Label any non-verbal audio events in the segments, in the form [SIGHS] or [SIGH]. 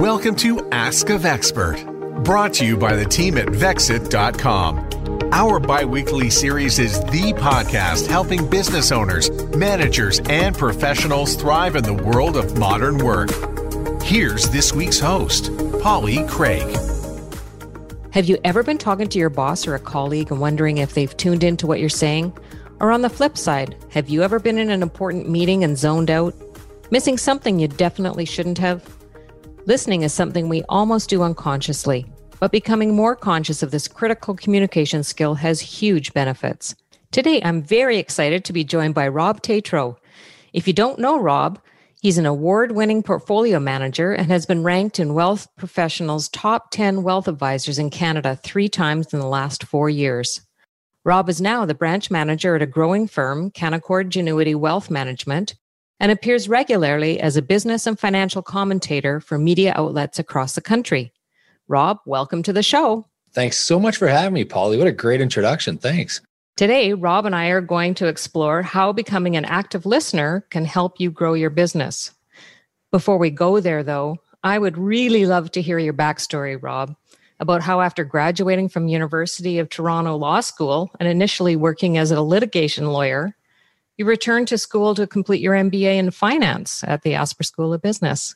Welcome to Ask of Expert, brought to you by the team at Vexxit.com. Our bi weekly series is the podcast helping business owners, managers, and professionals thrive in the world of modern work. Here's this week's host, Polly Craig. Have you ever been talking to your boss or a colleague and wondering if they've tuned into what you're saying? Or on the flip side, have you ever been in an important meeting and zoned out, missing something you definitely shouldn't have? Listening is something we almost do unconsciously, but becoming more conscious of this critical communication skill has huge benefits. Today, I'm very excited to be joined by Rob Tetrault. If you don't know Rob, he's an award winning portfolio manager and has been ranked in Wealth Professional's top 10 wealth advisors in Canada three times in the last four years. Rob is now the branch manager at a growing firm, Canaccord Genuity Wealth Management, and appears regularly as a business and financial commentator for media outlets across the country. Rob, welcome to the show. Thanks so much for having me, Polly. What a great introduction. Thanks. Today, Rob and I are going to explore how becoming an active listener can help you grow your business. Before we go there, though, I would really love to hear your backstory, Rob, about how after graduating from University of Toronto Law School and initially working as a litigation lawyer, you returned to school to complete your MBA in finance at the Asper School of Business.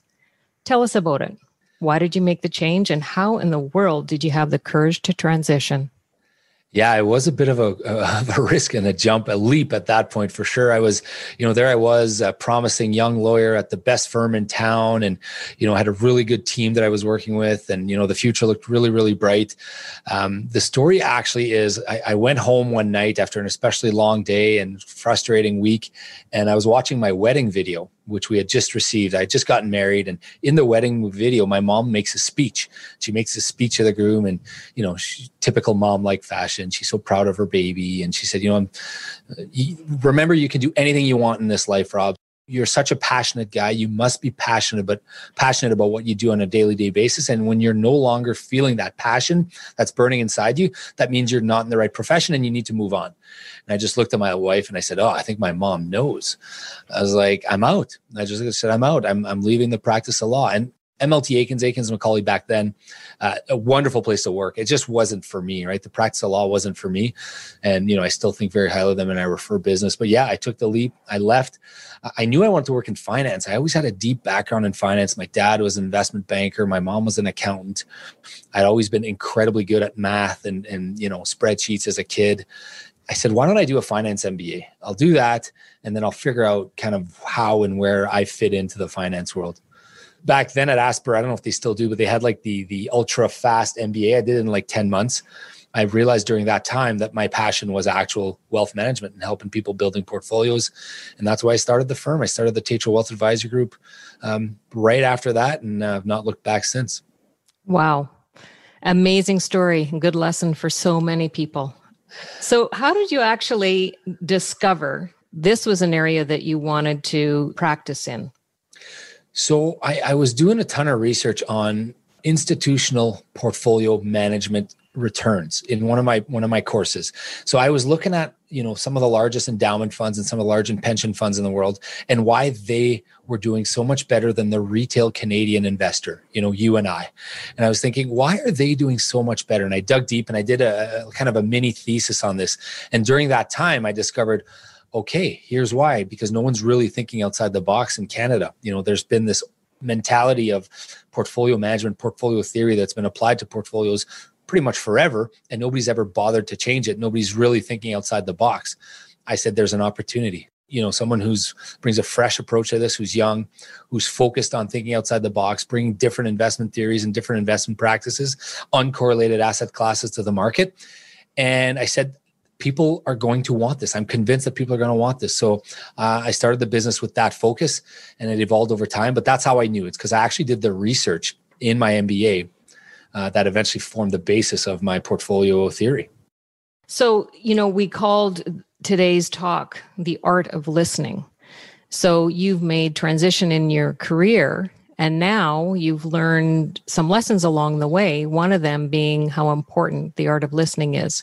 Tell us about it. Why did you make the change, and how in the world did you have the courage to transition? Yeah, it was a bit of a, [LAUGHS] of a, risk and a jump, a leap at that point for sure. I was, you know, there I was, a promising young lawyer at the best firm in town, and you know, had a really good team that I was working with, and you know, the future looked really, really bright. Um, the story actually is, I, I went home one night after an especially long day and frustrating week, and I was watching my wedding video which we had just received. I had just gotten married, and in the wedding video, my mom makes a speech. She makes a speech to the groom, and you know, she, typical mom-like fashion. She's so proud of her baby, and she said, "You know, you, remember, you can do anything you want in this life, Rob you're such a passionate guy you must be passionate but passionate about what you do on a daily day basis. And when you're no longer feeling that passion that's burning inside you that means you're not in the right profession and you need to move on. And i just looked at my wife and i said oh i think my mom knows. I was like i'm out. I just said i'm out. I'm, I'm leaving the practice of law. And MLT Aikins, Aikins MacAulay back then, uh, a wonderful place to work. It just wasn't for me, right? The practice of law wasn't for me. And, you know, I still think very highly of them and I refer business. But yeah, I took the leap. I left. I knew I wanted to work in finance. I always had a deep background in finance. My dad was an investment banker. My mom was an accountant. I'd always been incredibly good at math and, and you know, spreadsheets as a kid. I said, why don't I do a finance MBA? I'll do that. And then I'll figure out kind of how and where I fit into the finance world back then at Asper, I don't know if they still do, but they had like the the ultra fast MBA. I did in like 10 months. I realized during that time that my passion was actual wealth management and helping people building portfolios. And that's why I started the firm. I started the Tetrault Wealth Advisory Group um, right after that and uh, I've not looked back since. Wow. Amazing story. and Good lesson for so many people. So, how did you actually discover this was an area that you wanted to practice in? So I, I was doing a ton of research on institutional portfolio management returns in one of my one of my courses. So I was looking at, you know, some of the largest endowment funds and some of the large pension funds in the world and why they were doing so much better than the retail Canadian investor, you know, you and I. And I was thinking, why are they doing so much better? And I dug deep and I did a, a kind of a mini thesis on this. And during that time I discovered okay, here's why because no one's really thinking outside the box in Canada. You know, there's been this mentality of portfolio management, portfolio theory that's been applied to portfolios pretty much forever, and nobody's ever bothered to change it. Nobody's really thinking outside the box. I said there's an opportunity. You know, someone who's brings a fresh approach to this, who's young, who's focused on thinking outside the box, bringing different investment theories and different investment practices, uncorrelated asset classes to the market. And I said, people are going to want this. I'm convinced that people are going to want this. So uh, I started the business with that focus and it evolved over time. But that's how I knew it's because I actually did the research in my MBA uh, that eventually formed the basis of my portfolio theory. So, you know, we called today's talk the art of listening. So you've made transition in your career and now you've learned some lessons along the way, one of them being how important the art of listening is.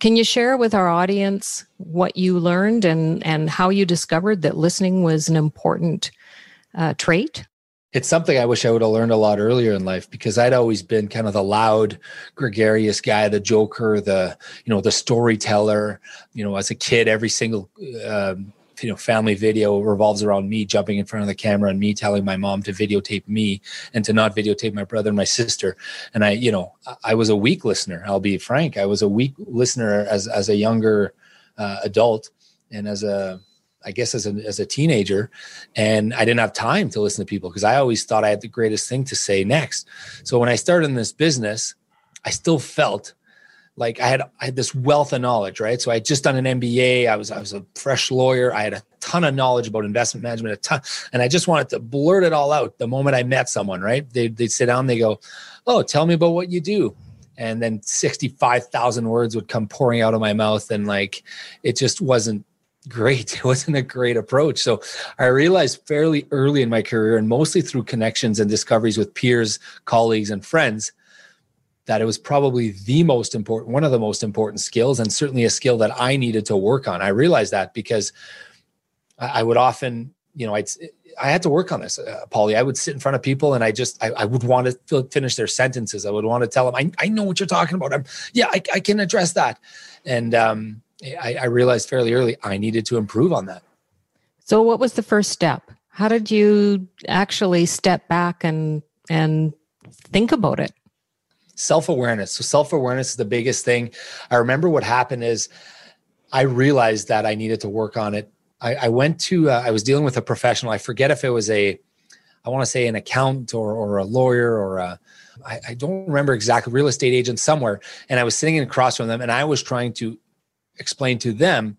Can you share with our audience what you learned and, and how you discovered that listening was an important uh, trait? it's something I wish I would have learned a lot earlier in life because I'd always been kind of the loud, gregarious guy, the joker, the you know the storyteller. You know, as a kid, every single um, you know family video revolves around me jumping in front of the camera and me telling my mom to videotape me and to not videotape my brother and my sister. And I, you know, I was a weak listener. I'll be frank. I was a weak listener as as a younger uh, adult and as a I guess as a as a teenager, and I didn't have time to listen to people because I always thought I had the greatest thing to say next. So when I started in this business, I still felt like I had I had this wealth of knowledge, right? So I had just done an MBA. I was I was a fresh lawyer. I had a ton of knowledge about investment management, a ton, and I just wanted to blurt it all out the moment I met someone, right? They they'd sit down, they go, "Oh, tell me about what you do." And then 65,000 words would come pouring out of my mouth and like it just wasn't great. [LAUGHS] It wasn't a great approach. So I realized fairly early in my career, and mostly through connections and discoveries with peers, colleagues, and friends, that it was probably the most important, one of the most important skills, and certainly a skill that I needed to work on. I realized that because I would often, you know, I'd, I had to work on this, uh, Polly. I would sit in front of people and I just, I, I would want to finish their sentences. I would want to tell them, I, I know what you're talking about. I'm, yeah, I, I can address that. And, um, I, I realized fairly early I needed to improve on that. So, what was the first step? How did you actually step back and and think about it? Self awareness. So, self awareness is the biggest thing. I remember what happened is I realized that I needed to work on it. I, I went to, uh, I was dealing with a professional. I forget if it was a, I want to say an accountant or, or a lawyer or a, I, I don't remember exactly, real estate agent somewhere. And I was sitting across from them and I was trying to explain to them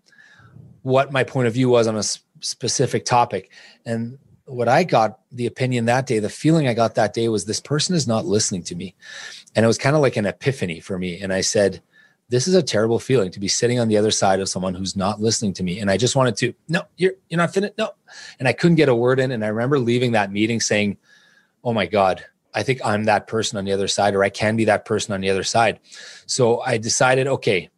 what my point of view was on a specific topic. And what I got the opinion that day, the feeling I got that day was this person is not listening to me. And it was kind of like an epiphany for me. And I said, this is a terrible feeling to be sitting on the other side of someone who's not listening to me. And I just wanted to, no, you're you're not finished. No. And I couldn't get a word in. And I remember leaving that meeting saying, Oh my God, I think I'm that person on the other side, or I can be that person on the other side. So I decided, okay,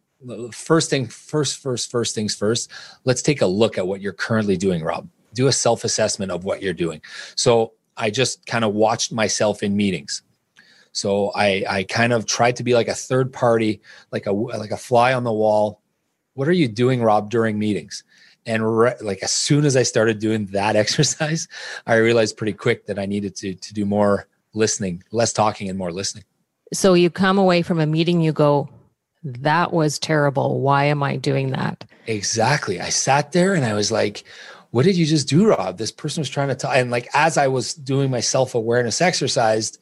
first thing first first first things first let's take a look at what you're currently doing rob do a self assessment of what you're doing so i just kind of watched myself in meetings so i i kind of tried to be like a third party like a like a fly on the wall what are you doing rob during meetings and re- like as soon as i started doing that [LAUGHS] exercise i realized pretty quick that i needed to to do more listening less talking and more listening so you come away from a meeting you go that was terrible. Why am I doing that? Exactly. I sat there and I was like, what did you just do, Rob? This person was trying to tell. And like, as I was doing my self awareness exercise,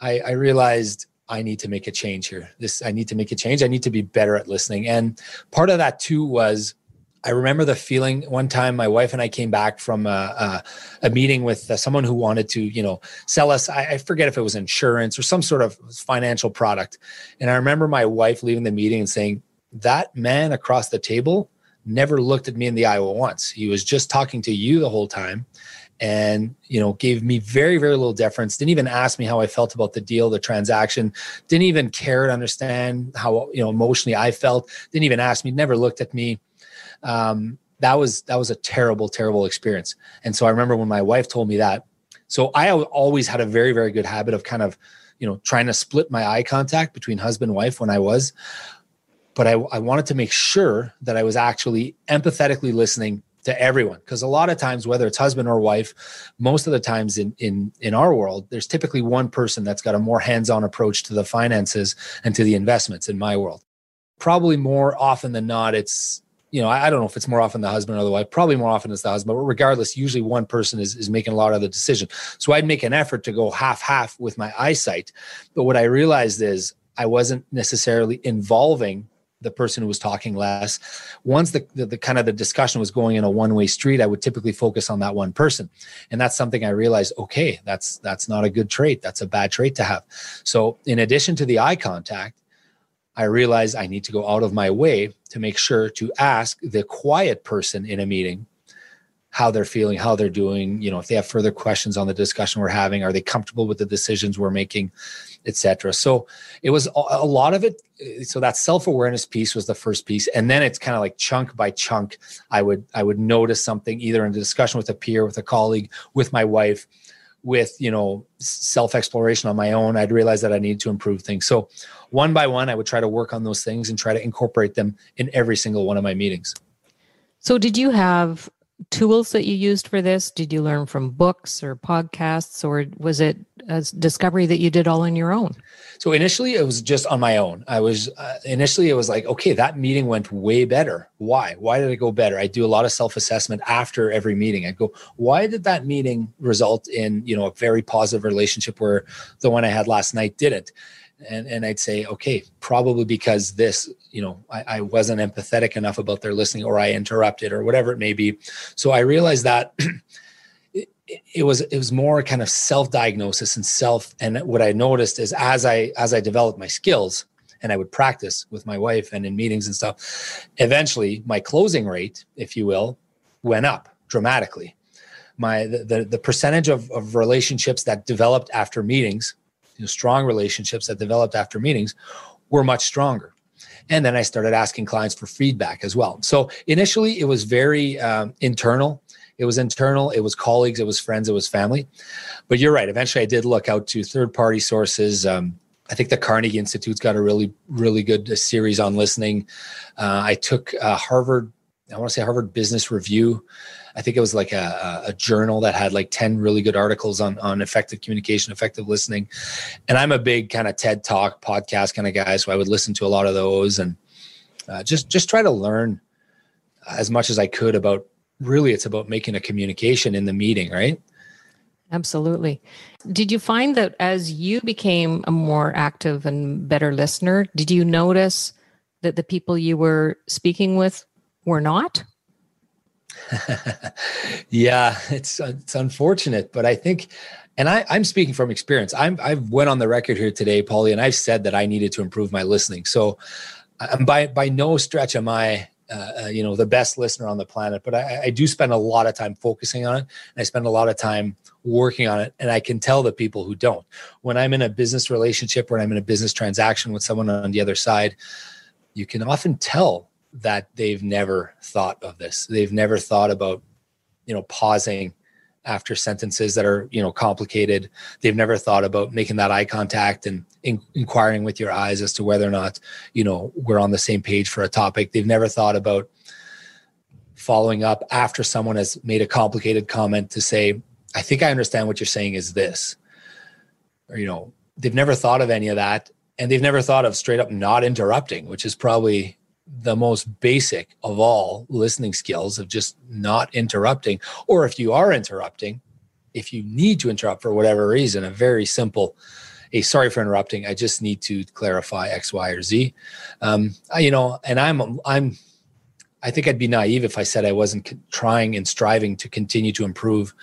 I, I realized I need to make a change here. This, I need to make a change. I need to be better at listening. And part of that too was I remember the feeling one time my wife and I came back from a, a, a meeting with uh, someone who wanted to, you know, sell us. I, I, forget if it was insurance or some sort of financial product. And I remember my wife leaving the meeting and saying, That man across the table never looked at me in the eye once. He was just talking to you the whole time and you know gave me very very little deference didn't even ask me how i felt about the deal the transaction didn't even care to understand how you know emotionally i felt didn't even ask me never looked at me. Um, that was that was a terrible terrible experience. And so i remember when my wife told me that. So i always had a very very good habit of kind of you know trying to split my eye contact between husband and wife when i was but I, I wanted to make sure that i was actually empathetically listening to everyone because a lot of times whether it's husband or wife most of the times in in in our world there's typically one person that's got a more hands-on approach to the finances and to the investments in my world probably more often than not it's you know, I, I, don't know if it's more often the husband or the wife, probably more often it's the husband, but regardless, usually one person is, is making a lot of the decision. So I'd make an effort to go half half with my eyesight. But what I realized is I wasn't necessarily involving the person who was talking less. Once the, the, the kind of the discussion was going in a one way street, I would typically focus on that one person. And that's something I realized, okay, that's, that's not a good trait. That's a bad trait to have. So in addition to the eye contact, I realize I need to go out of my way to make sure to ask the quiet person in a meeting how they're feeling, how they're doing, you know, if they have further questions on the discussion we're having, are they comfortable with the decisions we're making, etc. So it was a lot of it. So that self-awareness piece was the first piece. And then it's kind of like chunk by chunk. I would I would notice something either in a discussion with a peer, with a colleague, with my wife, with you know self exploration on my own i'd realize that i needed to improve things so one by one i would try to work on those things and try to incorporate them in every single one of my meetings so did you have tools that you used for this? Did you learn from books or podcasts or was it a discovery that you did all on your own? So initially it was just on my own. I was uh, initially it was like okay that meeting went way better. Why? Why did it go better? I do a lot of self-assessment after every meeting. I go why did that meeting result in you know a very positive relationship where the one i had last night didn't and and I'd say, okay, probably because this, you know, I, I, wasn't empathetic enough about their listening, or I interrupted, or whatever it may be. So I realized that [CLEARS THROAT] it was it was more kind of self diagnosis and self and what i noticed is as i as i developed my skills and i would practice with my wife and in meetings and stuff eventually my closing rate if you will went up dramatically my the the, the percentage of, of relationships that developed after meetings you know, strong relationships that developed after meetings were much stronger and then i started asking clients for feedback as well so initially it was very um, internal it was internal, it was colleagues, it was friends, it was family. But you're right. Eventually, I did look out to third party sources. Um, I think the Carnegie Institute's got a really, really good uh, series on listening. Uh, I took uh, Harvard, I want to say Harvard Business Review. I think it was like a, a, journal that had like 10 really good articles on, on effective communication, effective listening. And I'm a big kind of TED Talk podcast kind of guy. So I would listen to a lot of those and uh, just, just try to learn as much as I could about really it's about making a communication in the meeting, right? Absolutely. Did you find that as you became a more active and better listener, did you notice that the people you were speaking with were not? [LAUGHS] yeah, it's it's unfortunate, but I think, and I, I'm speaking from experience. I'm I've went on the record here today, Polly, and I've said that I needed to improve my listening. So, I'm by by no stretch am I uh, uh, you know the best listener on the planet but I, I, do spend a lot of time focusing on it and i spend a lot of time working on it and i can tell the people who don't when i'm in a business relationship when i'm in a business transaction with someone on the other side you can often tell that they've never thought of this. They've never thought about you know pausing after sentences that are you know complicated. They've never thought about making that eye contact and in, inquiring with your eyes as to whether or not you know we're on the same page for a topic. They've never thought about following up after someone has made a complicated comment to say i think i understand what you're saying is this. Or you know they've never thought of any of that and they've never thought of straight up not interrupting which is probably the most basic of all listening skills of just not interrupting. Or if you are interrupting, if you need to interrupt for whatever reason, a very simple, hey, sorry for interrupting. I just need to clarify X, Y, or Z. Um, you know, and I'm, I'm, I think I'd be naive if I said I wasn't trying and striving to continue to improve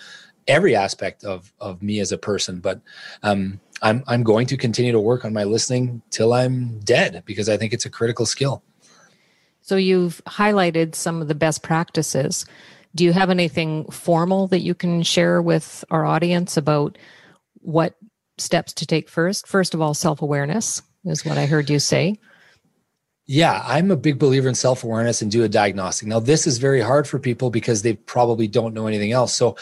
every aspect of of me as a person. But um, I'm I'm going to continue to work on my listening till I'm dead because I think it's a critical skill. So you've highlighted some of the best practices. Do you have anything formal that you can share with our audience about what steps to take first? First of all, self awareness is what I heard you say. Yeah, I'm a big believer in self awareness and do a diagnostic. Now, this is very hard for people because they probably don't know anything else. So,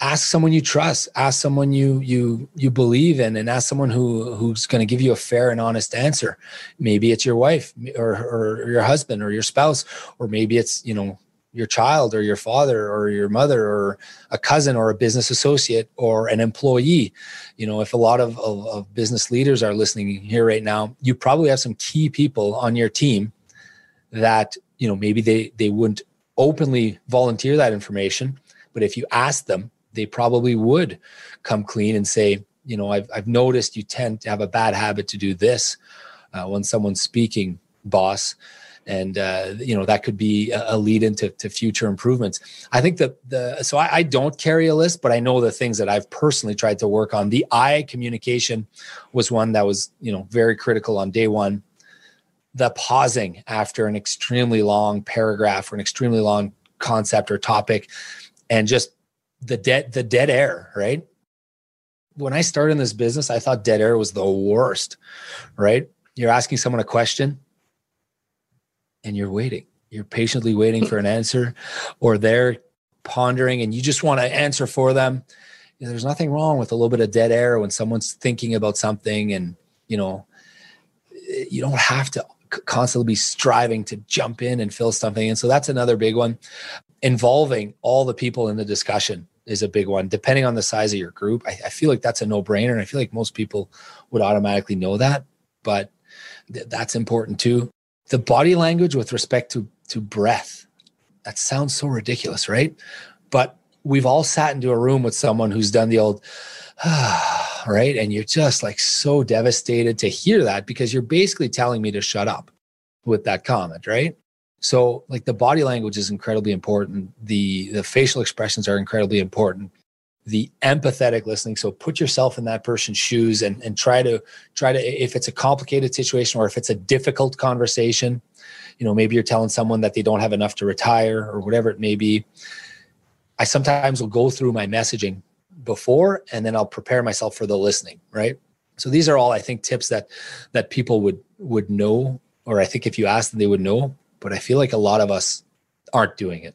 ask someone you trust ask someone you you you believe in and ask someone who who's going to give you a fair and honest answer maybe it's your wife or, or your husband or your spouse or maybe it's you know your child or your father or your mother or a cousin or a business associate or an employee you know if a lot of, of, of business leaders are listening here right now you probably have some key people on your team that you know maybe they they wouldn't openly volunteer that information but if you ask them they probably would come clean and say, you know, I've, I've noticed you tend to have a bad habit to do this uh, when someone's speaking, boss. And, uh, you know, that could be a, lead into to future improvements. I think that the, so I, I don't carry a list, but I know the things that I've personally tried to work on. The I communication was one that was, you know, very critical on day one. The pausing after an extremely long paragraph or an extremely long concept or topic and just the dead the dead air, right? When I started in this business, I thought dead air was the worst, right? You're asking someone a question and you're waiting. You're patiently waiting for an answer or they're pondering and you just want to answer for them. you know, there's nothing wrong with a little bit of dead air when someone's thinking about something and you know you don't have to constantly be striving to jump in and fill something and so that's another big one involving all the people in the discussion is a big one depending on the size of your group i, I feel like that's a no-brainer and i feel like most people would automatically know that but th- that's important too the body language with respect to to breath that sounds so ridiculous right? But we've all sat into a room with someone who's done the old [SIGHS] right? And you're just like so devastated to hear that because you're basically telling me to shut up with that comment right? So like the body language is incredibly important. The the facial expressions are incredibly important the empathetic listening so put yourself in that person's shoes and and try to try to if it's a complicated situation or if it's a difficult conversation you know maybe you're telling someone that they don't have enough to retire or whatever it may be I sometimes will go through my messaging before and then I'll prepare myself for the listening, right? So these are all I think tips that that people would would know or I think if you ask them they would know, but I feel like a lot of us aren't doing it.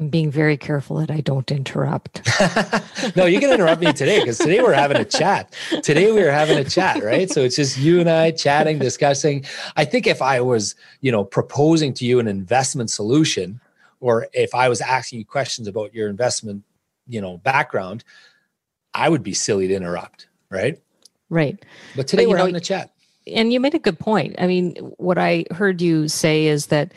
I'm being very careful that I don't interrupt. [LAUGHS] no, you can interrupt me today because today we're having a chat. Today we are having a chat, right? So it's just you and I chatting, discussing. I think if I was, you know, proposing to you an investment solution, or if I was asking you questions about your investment, you know, background, I would be silly to interrupt, right? Right. But today but, we're know, having a chat. And you made a good point. I mean, what I heard you say is that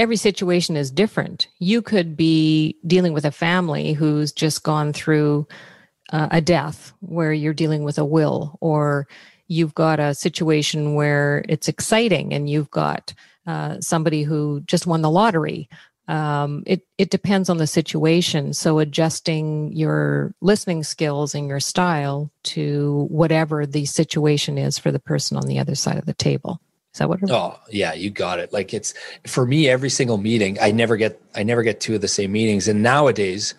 every situation is different. You could be dealing with a family who's just gone through uh, a death where you're dealing with a will, or you've got a situation where it's exciting and you've got uh, somebody who just won the lottery. Um, it it depends on the situation. So adjusting your listening skills and your style to whatever the situation is for the person on the other side of the table. Is that what? Oh yeah, you got it. Like it's for me, every single meeting, I never get, I never get two of the same meetings. And nowadays,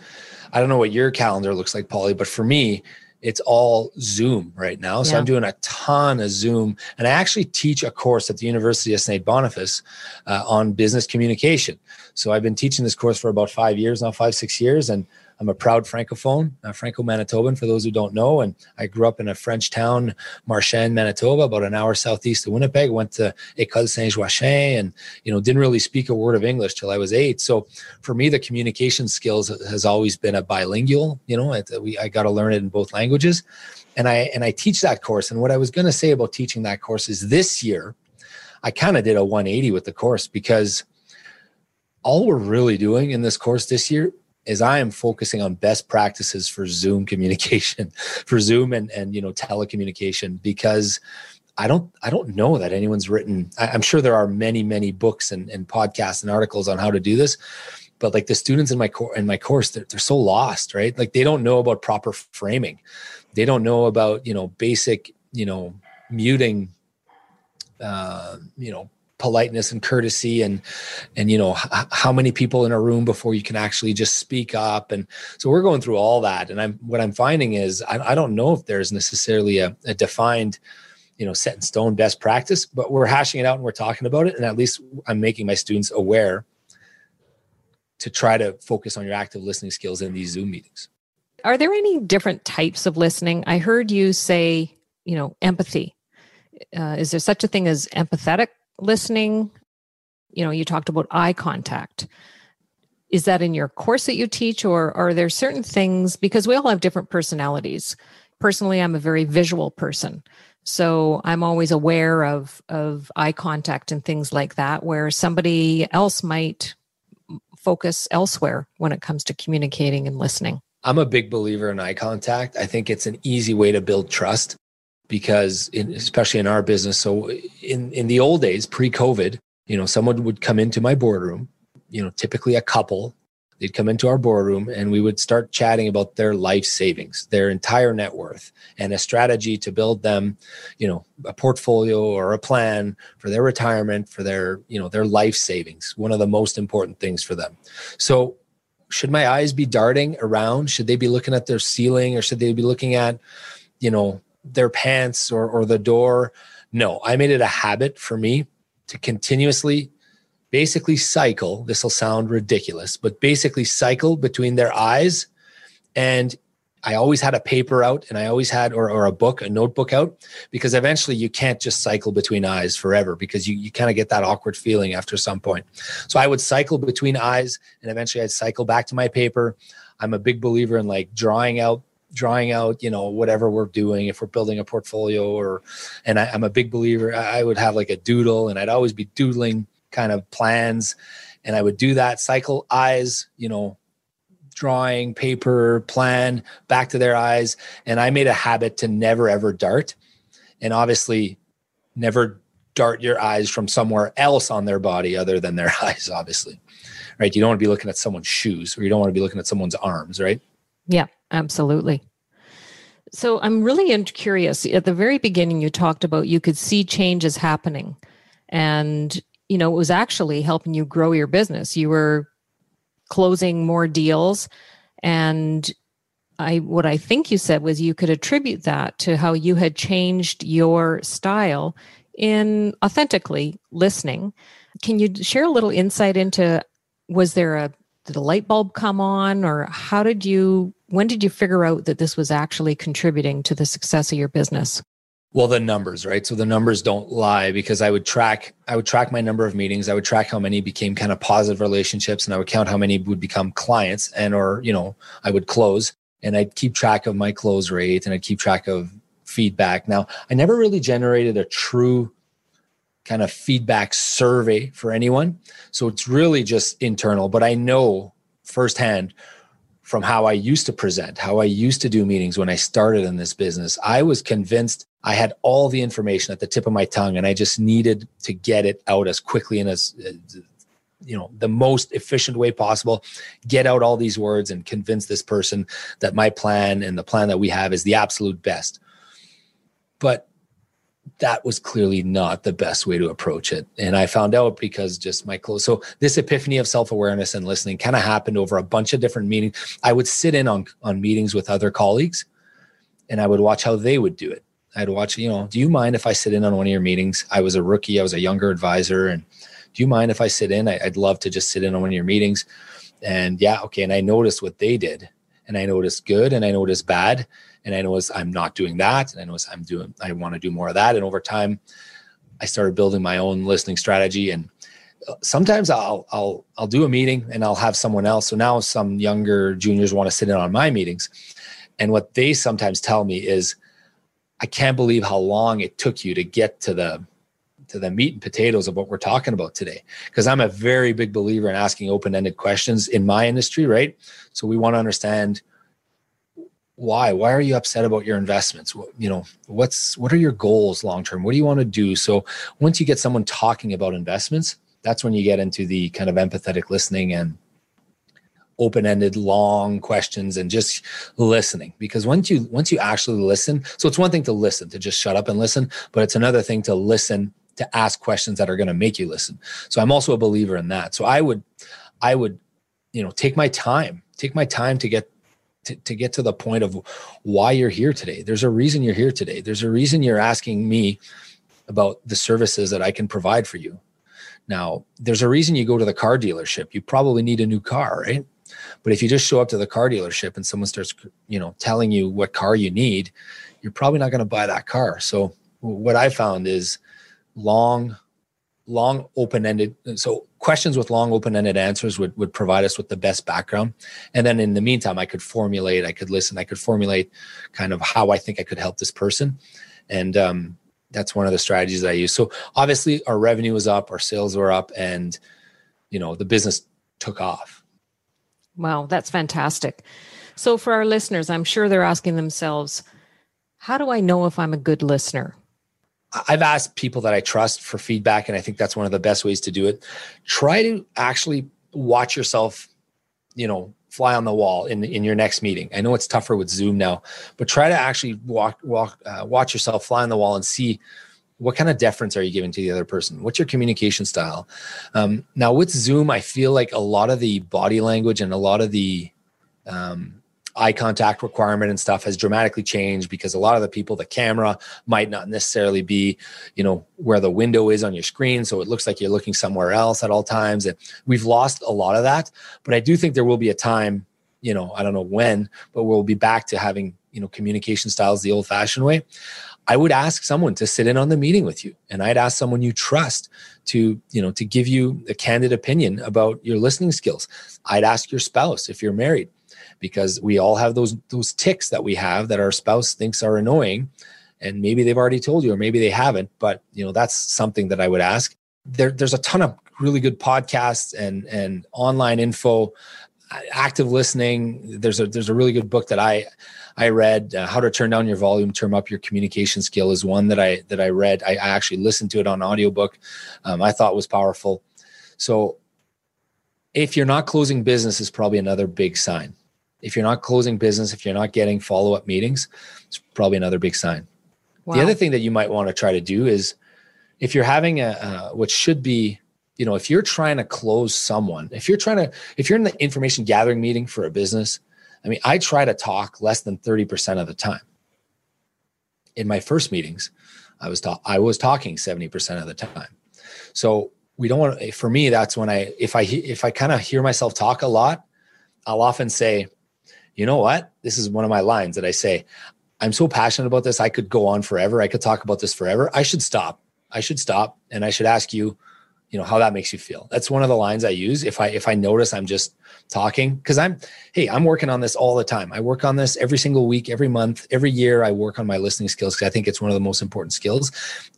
I don't know what your calendar looks like, Polly, but for me, it's all Zoom right now. So yeah. I'm doing a ton of Zoom, and I actually teach a course at the University of St. Boniface uh, on business communication. So I've been teaching this course for about five years now, five six years, and I'm a proud francophone, a Franco-Manitoban for those who don't know. And I grew up in a French town, Marchand, Manitoba, about an hour southeast of Winnipeg. Went to École Saint-Joachim and, you know, didn't really speak a word of English till I was eight. So for me, the communication skills has always been a bilingual, you know, we, I got to learn it in both languages. And I, and I teach that course. And what I was going to say about teaching that course is this year, I kind of did a 180 with the course because all we're really doing in this course this year is I am focusing on best practices for Zoom communication, [LAUGHS] for Zoom and and you know telecommunication because I don't I don't know that anyone's written. I, am sure there are many many books and, and podcasts and articles on how to do this, but like the students in my core in my course, they're, they're so lost, right? Like they don't know about proper framing, they don't know about you know basic you know muting, uh, you know politeness and courtesy and and you know h- how many people in a room before you can actually just speak up. And so we're going through all that. And i'm what i'm finding is i, I don't know if there's necessarily a, a defined you know set in stone best practice but we're hashing it out and we're talking about it. And at least i'm making my students aware to try to focus on your active listening skills in these zoom meetings. Are there any different types of listening? I heard you say you know empathy. Uh, is there such a thing as empathetic listening you know you talked about eye contact. Is that in your course that you teach or are there certain things because we all have different personalities. Personally i'm a very visual person so i'm always aware of of eye contact and things like that where somebody else might focus elsewhere when it comes to communicating and listening. I'm a big believer in eye contact. I think it's an easy way to build trust because in, especially in our business so in in the old days pre-covid you know someone would come into my boardroom you know typically a couple they'd come into our boardroom and we would start chatting about their life savings, their entire net worth, and a strategy to build them, you know, a portfolio or a plan for their retirement, for their, you know, their life savings, one of the most important things for them. So should my eyes be darting around? Should they be looking at their ceiling or should they be looking at, you know, their pants or, or the door? No, I made it a habit for me to continuously basically cycle. This will sound ridiculous, but basically cycle between their eyes. And I always had a paper out and I always had, or, or a book, a notebook out, because eventually you can't just cycle between eyes forever because you, you kind of get that awkward feeling after some point. So I would cycle between eyes and eventually I'd cycle back to my paper. I'm a big believer in like drawing out drawing out you know whatever we're doing if we're building a portfolio or and I, am a big believer i would have like a doodle and i'd always be doodling kind of plans. And i would do that cycle eyes you know drawing paper plan back to their eyes. And i made a habit to never ever dart. And obviously never dart your eyes from somewhere else on their body other than their [LAUGHS] eyes obviously. Right? You don't want to be looking at someone's shoes or you don't want to be looking at someone's arms right? Yeah Absolutely. So I'm really curious. At the very beginning, you talked about you could see changes happening, and you know it was actually helping you grow your business. You were closing more deals, and I what I think you said was you could attribute that to how you had changed your style in authentically listening. Can you share a little insight into was there a did a light bulb come on or how did you when did you figure out that this was actually contributing to the success of your business? Well the numbers right? So the numbers don't lie because i would track i would track my number of meetings. I would track how many became kind of positive relationships and i would count how many would become clients and or you know i would close. And i'd keep track of my close rate and i'd keep track of feedback. Now i never really generated a true kind of feedback survey for anyone. So it's really just internal, but I know firsthand from how I used to present, how I used to do meetings when I started in this business. I was convinced I had all the information at the tip of my tongue and I just needed to get it out as quickly and as uh, you know the most efficient way possible get out all these words and convince this person that my plan and the plan that we have is the absolute best but that was clearly not the best way to approach it. And I found out because just my close. So this epiphany of self-awareness and listening kind of happened over a bunch of different meetings. I would sit in on, on meetings with other colleagues and I would watch how they would do it. I'd watch, you know, do you mind if I sit in on one of your meetings? I was a rookie, I was a younger advisor. And do you mind if I sit in? I, I'd love to just sit in on one of your meetings. And yeah, okay. And I noticed what they did and I noticed good and I noticed bad and I noticed I'm not doing that, and I noticed I'm doing I want to do more of that, and over time, I started building my own listening strategy and uh, sometimes I'll I'll I'll do a meeting and I'll have someone else. So now some younger juniors want to sit in on my meetings. And what they sometimes tell me is I can't believe how long it took you to get to the to the meat and potatoes of what we're talking about today. Because I'm a very big believer in asking open-ended questions in my industry, right? So we want to understand why? Why are you upset about your investments? You know what's what are your goals long term what do you want to do? So once you get someone talking about investments that's when you get into the kind of empathetic listening and open-ended long questions and just listening. Because once you once you actually listen so it's one thing to listen to just shut up and listen but it's another thing to listen to ask questions that are going to make you listen. So i'm also a believer in that. So i would i would you know take my time take my time to get to, to get to the point of why you're here today. There's a reason you're here today. There's a reason you're asking me about the services that I can provide for you. Now, there's a reason you go to the car dealership. You probably need a new car, right? But if you just show up to the car dealership and someone starts, you know, telling you what car you need, you're probably not going to buy that car. So what I found is long long open-ended so questions with long open-ended answers would, would provide us with the best background. And then in the meantime i could formulate i could listen i could formulate kind of how i think i could help this person. And um, that's one of the strategies i use. So obviously our revenue was up our sales were up and you know the business took off. Wow that's fantastic. So for our listeners i'm sure they're asking themselves how do i know if i'm a good listener I've asked people that I trust for feedback, and I think that's one of the best ways to do it. Try to actually watch yourself you know, fly on the wall in in your next meeting. I know it's tougher with Zoom now, but try to actually walk walk uh, watch yourself fly on the wall and see what kind of deference are you giving to the other person what's your communication style um, now with zoom i feel like a lot of the body language and a lot of the um, eye contact requirement and stuff has dramatically changed because a lot of the people the camera might not necessarily be you know where the window is on your screen. So it looks like you're looking somewhere else at all times. And we've lost a lot of that. But i do think there will be a time you know i don't know when but we'll be back to having you know communication styles the old fashioned way. I would ask someone to sit in on the meeting with you. And i'd ask someone you trust to you know to give you a candid opinion about your listening skills. I'd ask your spouse if you're married because we all have those those ticks that we have that our spouse thinks are annoying and maybe they've already told you or maybe they haven't but you know that's something that i would ask. There, there's a ton of really good podcasts and and online info active listening. There's a there's a really good book that i i read uh, how to turn down your volume turn up your communication skill is one that i that i read. I, I actually listened to it on audiobook. Um, i thought was powerful. So if you're not closing business is probably another big sign if you're not closing business, if you're not getting follow up meetings, it's probably another big sign. Wow. The other thing that you might want to try to do is if you're having a, uh, what should be, you know, if you're trying to close someone, if you're trying to, if you're in the information gathering meeting for a business, I mean, I try to talk less than 30% of the time. In my first meetings, I was ta- I was talking 70% of the time. So we don't want to, for me, that's when I, if I, if I kind of hear myself talk a lot, I'll often say, you know what? This is one of my lines that I say, I'm so passionate about this. I could go on forever. I could talk about this forever. I should stop. I should stop. And I should ask you, you know, how that makes you feel. That's one of the lines I use. If I, if I notice I'm just talking, cause I'm, Hey, I'm working on this all the time. I work on this every single week, every month, every year. I work on my listening skills. Cause I think it's one of the most important skills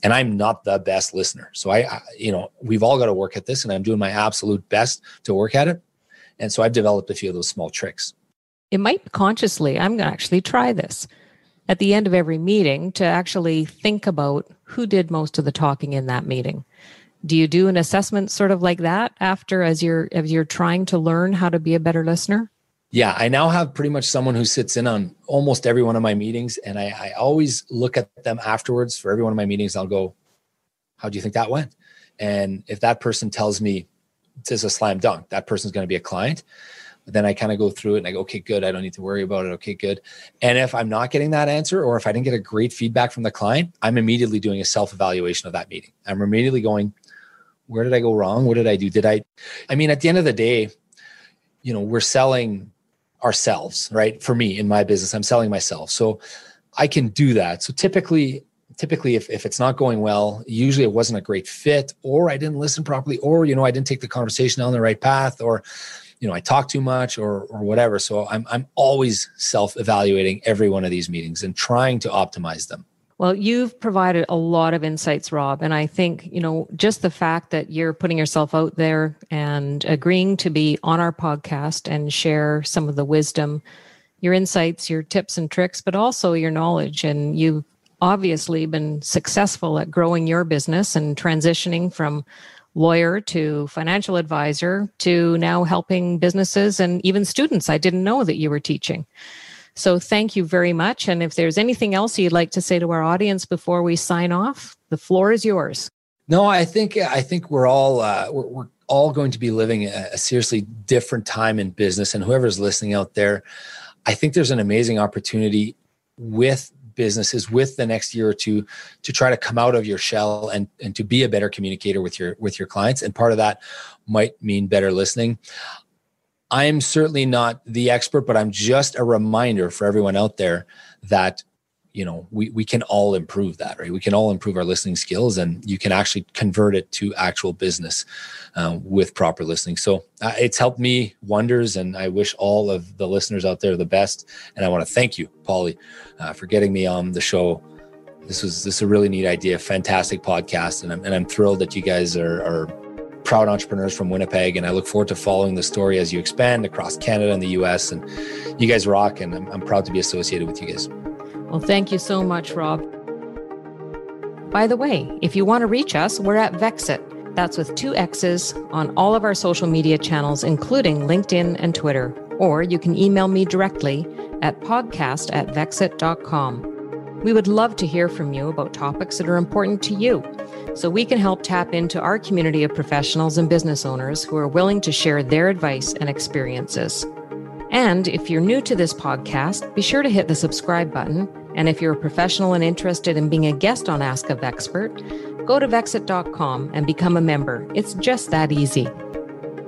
and I'm not the best listener. So I, I you know, we've all got to work at this and I'm doing my absolute best to work at it. And so I've developed a few of those small tricks it might consciously, I'm going to actually try this at the end of every meeting to actually think about who did most of the talking in that meeting. Do you do an assessment sort of like that after as you're as you're trying to learn how to be a better listener? Yeah, I now have pretty much someone who sits in on almost every one of my meetings, and I, I always look at them afterwards for every one of my meetings. I'll go, "How do you think that went?" And if that person tells me it's a slam dunk, that person's going to be a client then I kind of go through it and I go, okay, good. I don't need to worry about it. Okay, good. And if I'm not getting that answer, or if I didn't get a great feedback from the client, I'm immediately doing a self evaluation of that meeting. I'm immediately going, where did I go wrong? What did I do? Did I, I mean, at the end of the day, you know, we're selling ourselves, right? For me in my business, I'm selling myself. So I can do that. So typically, typically if, if it's not going well usually it wasn't a great fit or i didn't listen properly or you know i didn't take the conversation on the right path or you know I talk too much or or whatever. So I'm I'm always self-evaluating every one of these meetings and trying to optimize them. Well, you've provided a lot of insights, Rob. And I think, you know, just the fact that you're putting yourself out there and agreeing to be on our podcast and share some of the wisdom, your insights, your tips and tricks, but also your knowledge. And you've obviously been successful at growing your business and transitioning from lawyer to financial advisor to now helping businesses and even students I didn't know that you were teaching. So thank you very much. And if there's anything else you'd like to say to our audience before we sign off, the floor is yours. No, I think I think we're all uh, we're, we're all going to be living a, a seriously different time in business. And whoever's listening out there, I think there's an amazing opportunity with businesses with the next year or two to try to come out of your shell and and to be a better communicator with your with your clients. And part of that might mean better listening. I'm certainly not the expert but i'm just a reminder for everyone out there that you know we, we can all improve that right? We can all improve our listening skills and you can actually convert it to actual business uh, with proper listening. So uh, it's helped me wonders and i wish all of the listeners out there the best. And i want to thank you polly uh, for getting me on the show. This was this is a really neat idea fantastic podcast and i'm, and I'm thrilled that you guys are, are proud entrepreneurs from winnipeg. And i look forward to following the story as you expand across canada and the us and you guys rock and i'm, I'm proud to be associated with you guys well, thank you so much, Rob. By the way, if you want to reach us, we're at Vexxit, That's with two X's on all of our social media channels, including LinkedIn and Twitter. Or you can email me directly at podcast at vexxit.com. We would love to hear from you about topics that are important to you so we can help tap into our community of professionals and business owners who are willing to share their advice and experiences. And if you're new to this podcast, be sure to hit the subscribe button. And if you're a professional and interested in being a guest on Ask a Vexpert, go to vexxit.com and become a member. It's just that easy.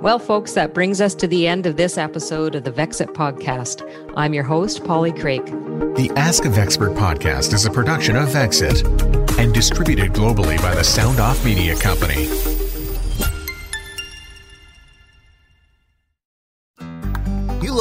Well, folks, that brings us to the end of this episode of the Vexxit Podcast. I'm your host, Polly Craik. The Ask a Vexpert podcast is a production of Vexxit and distributed globally by the Sound Off Media Company.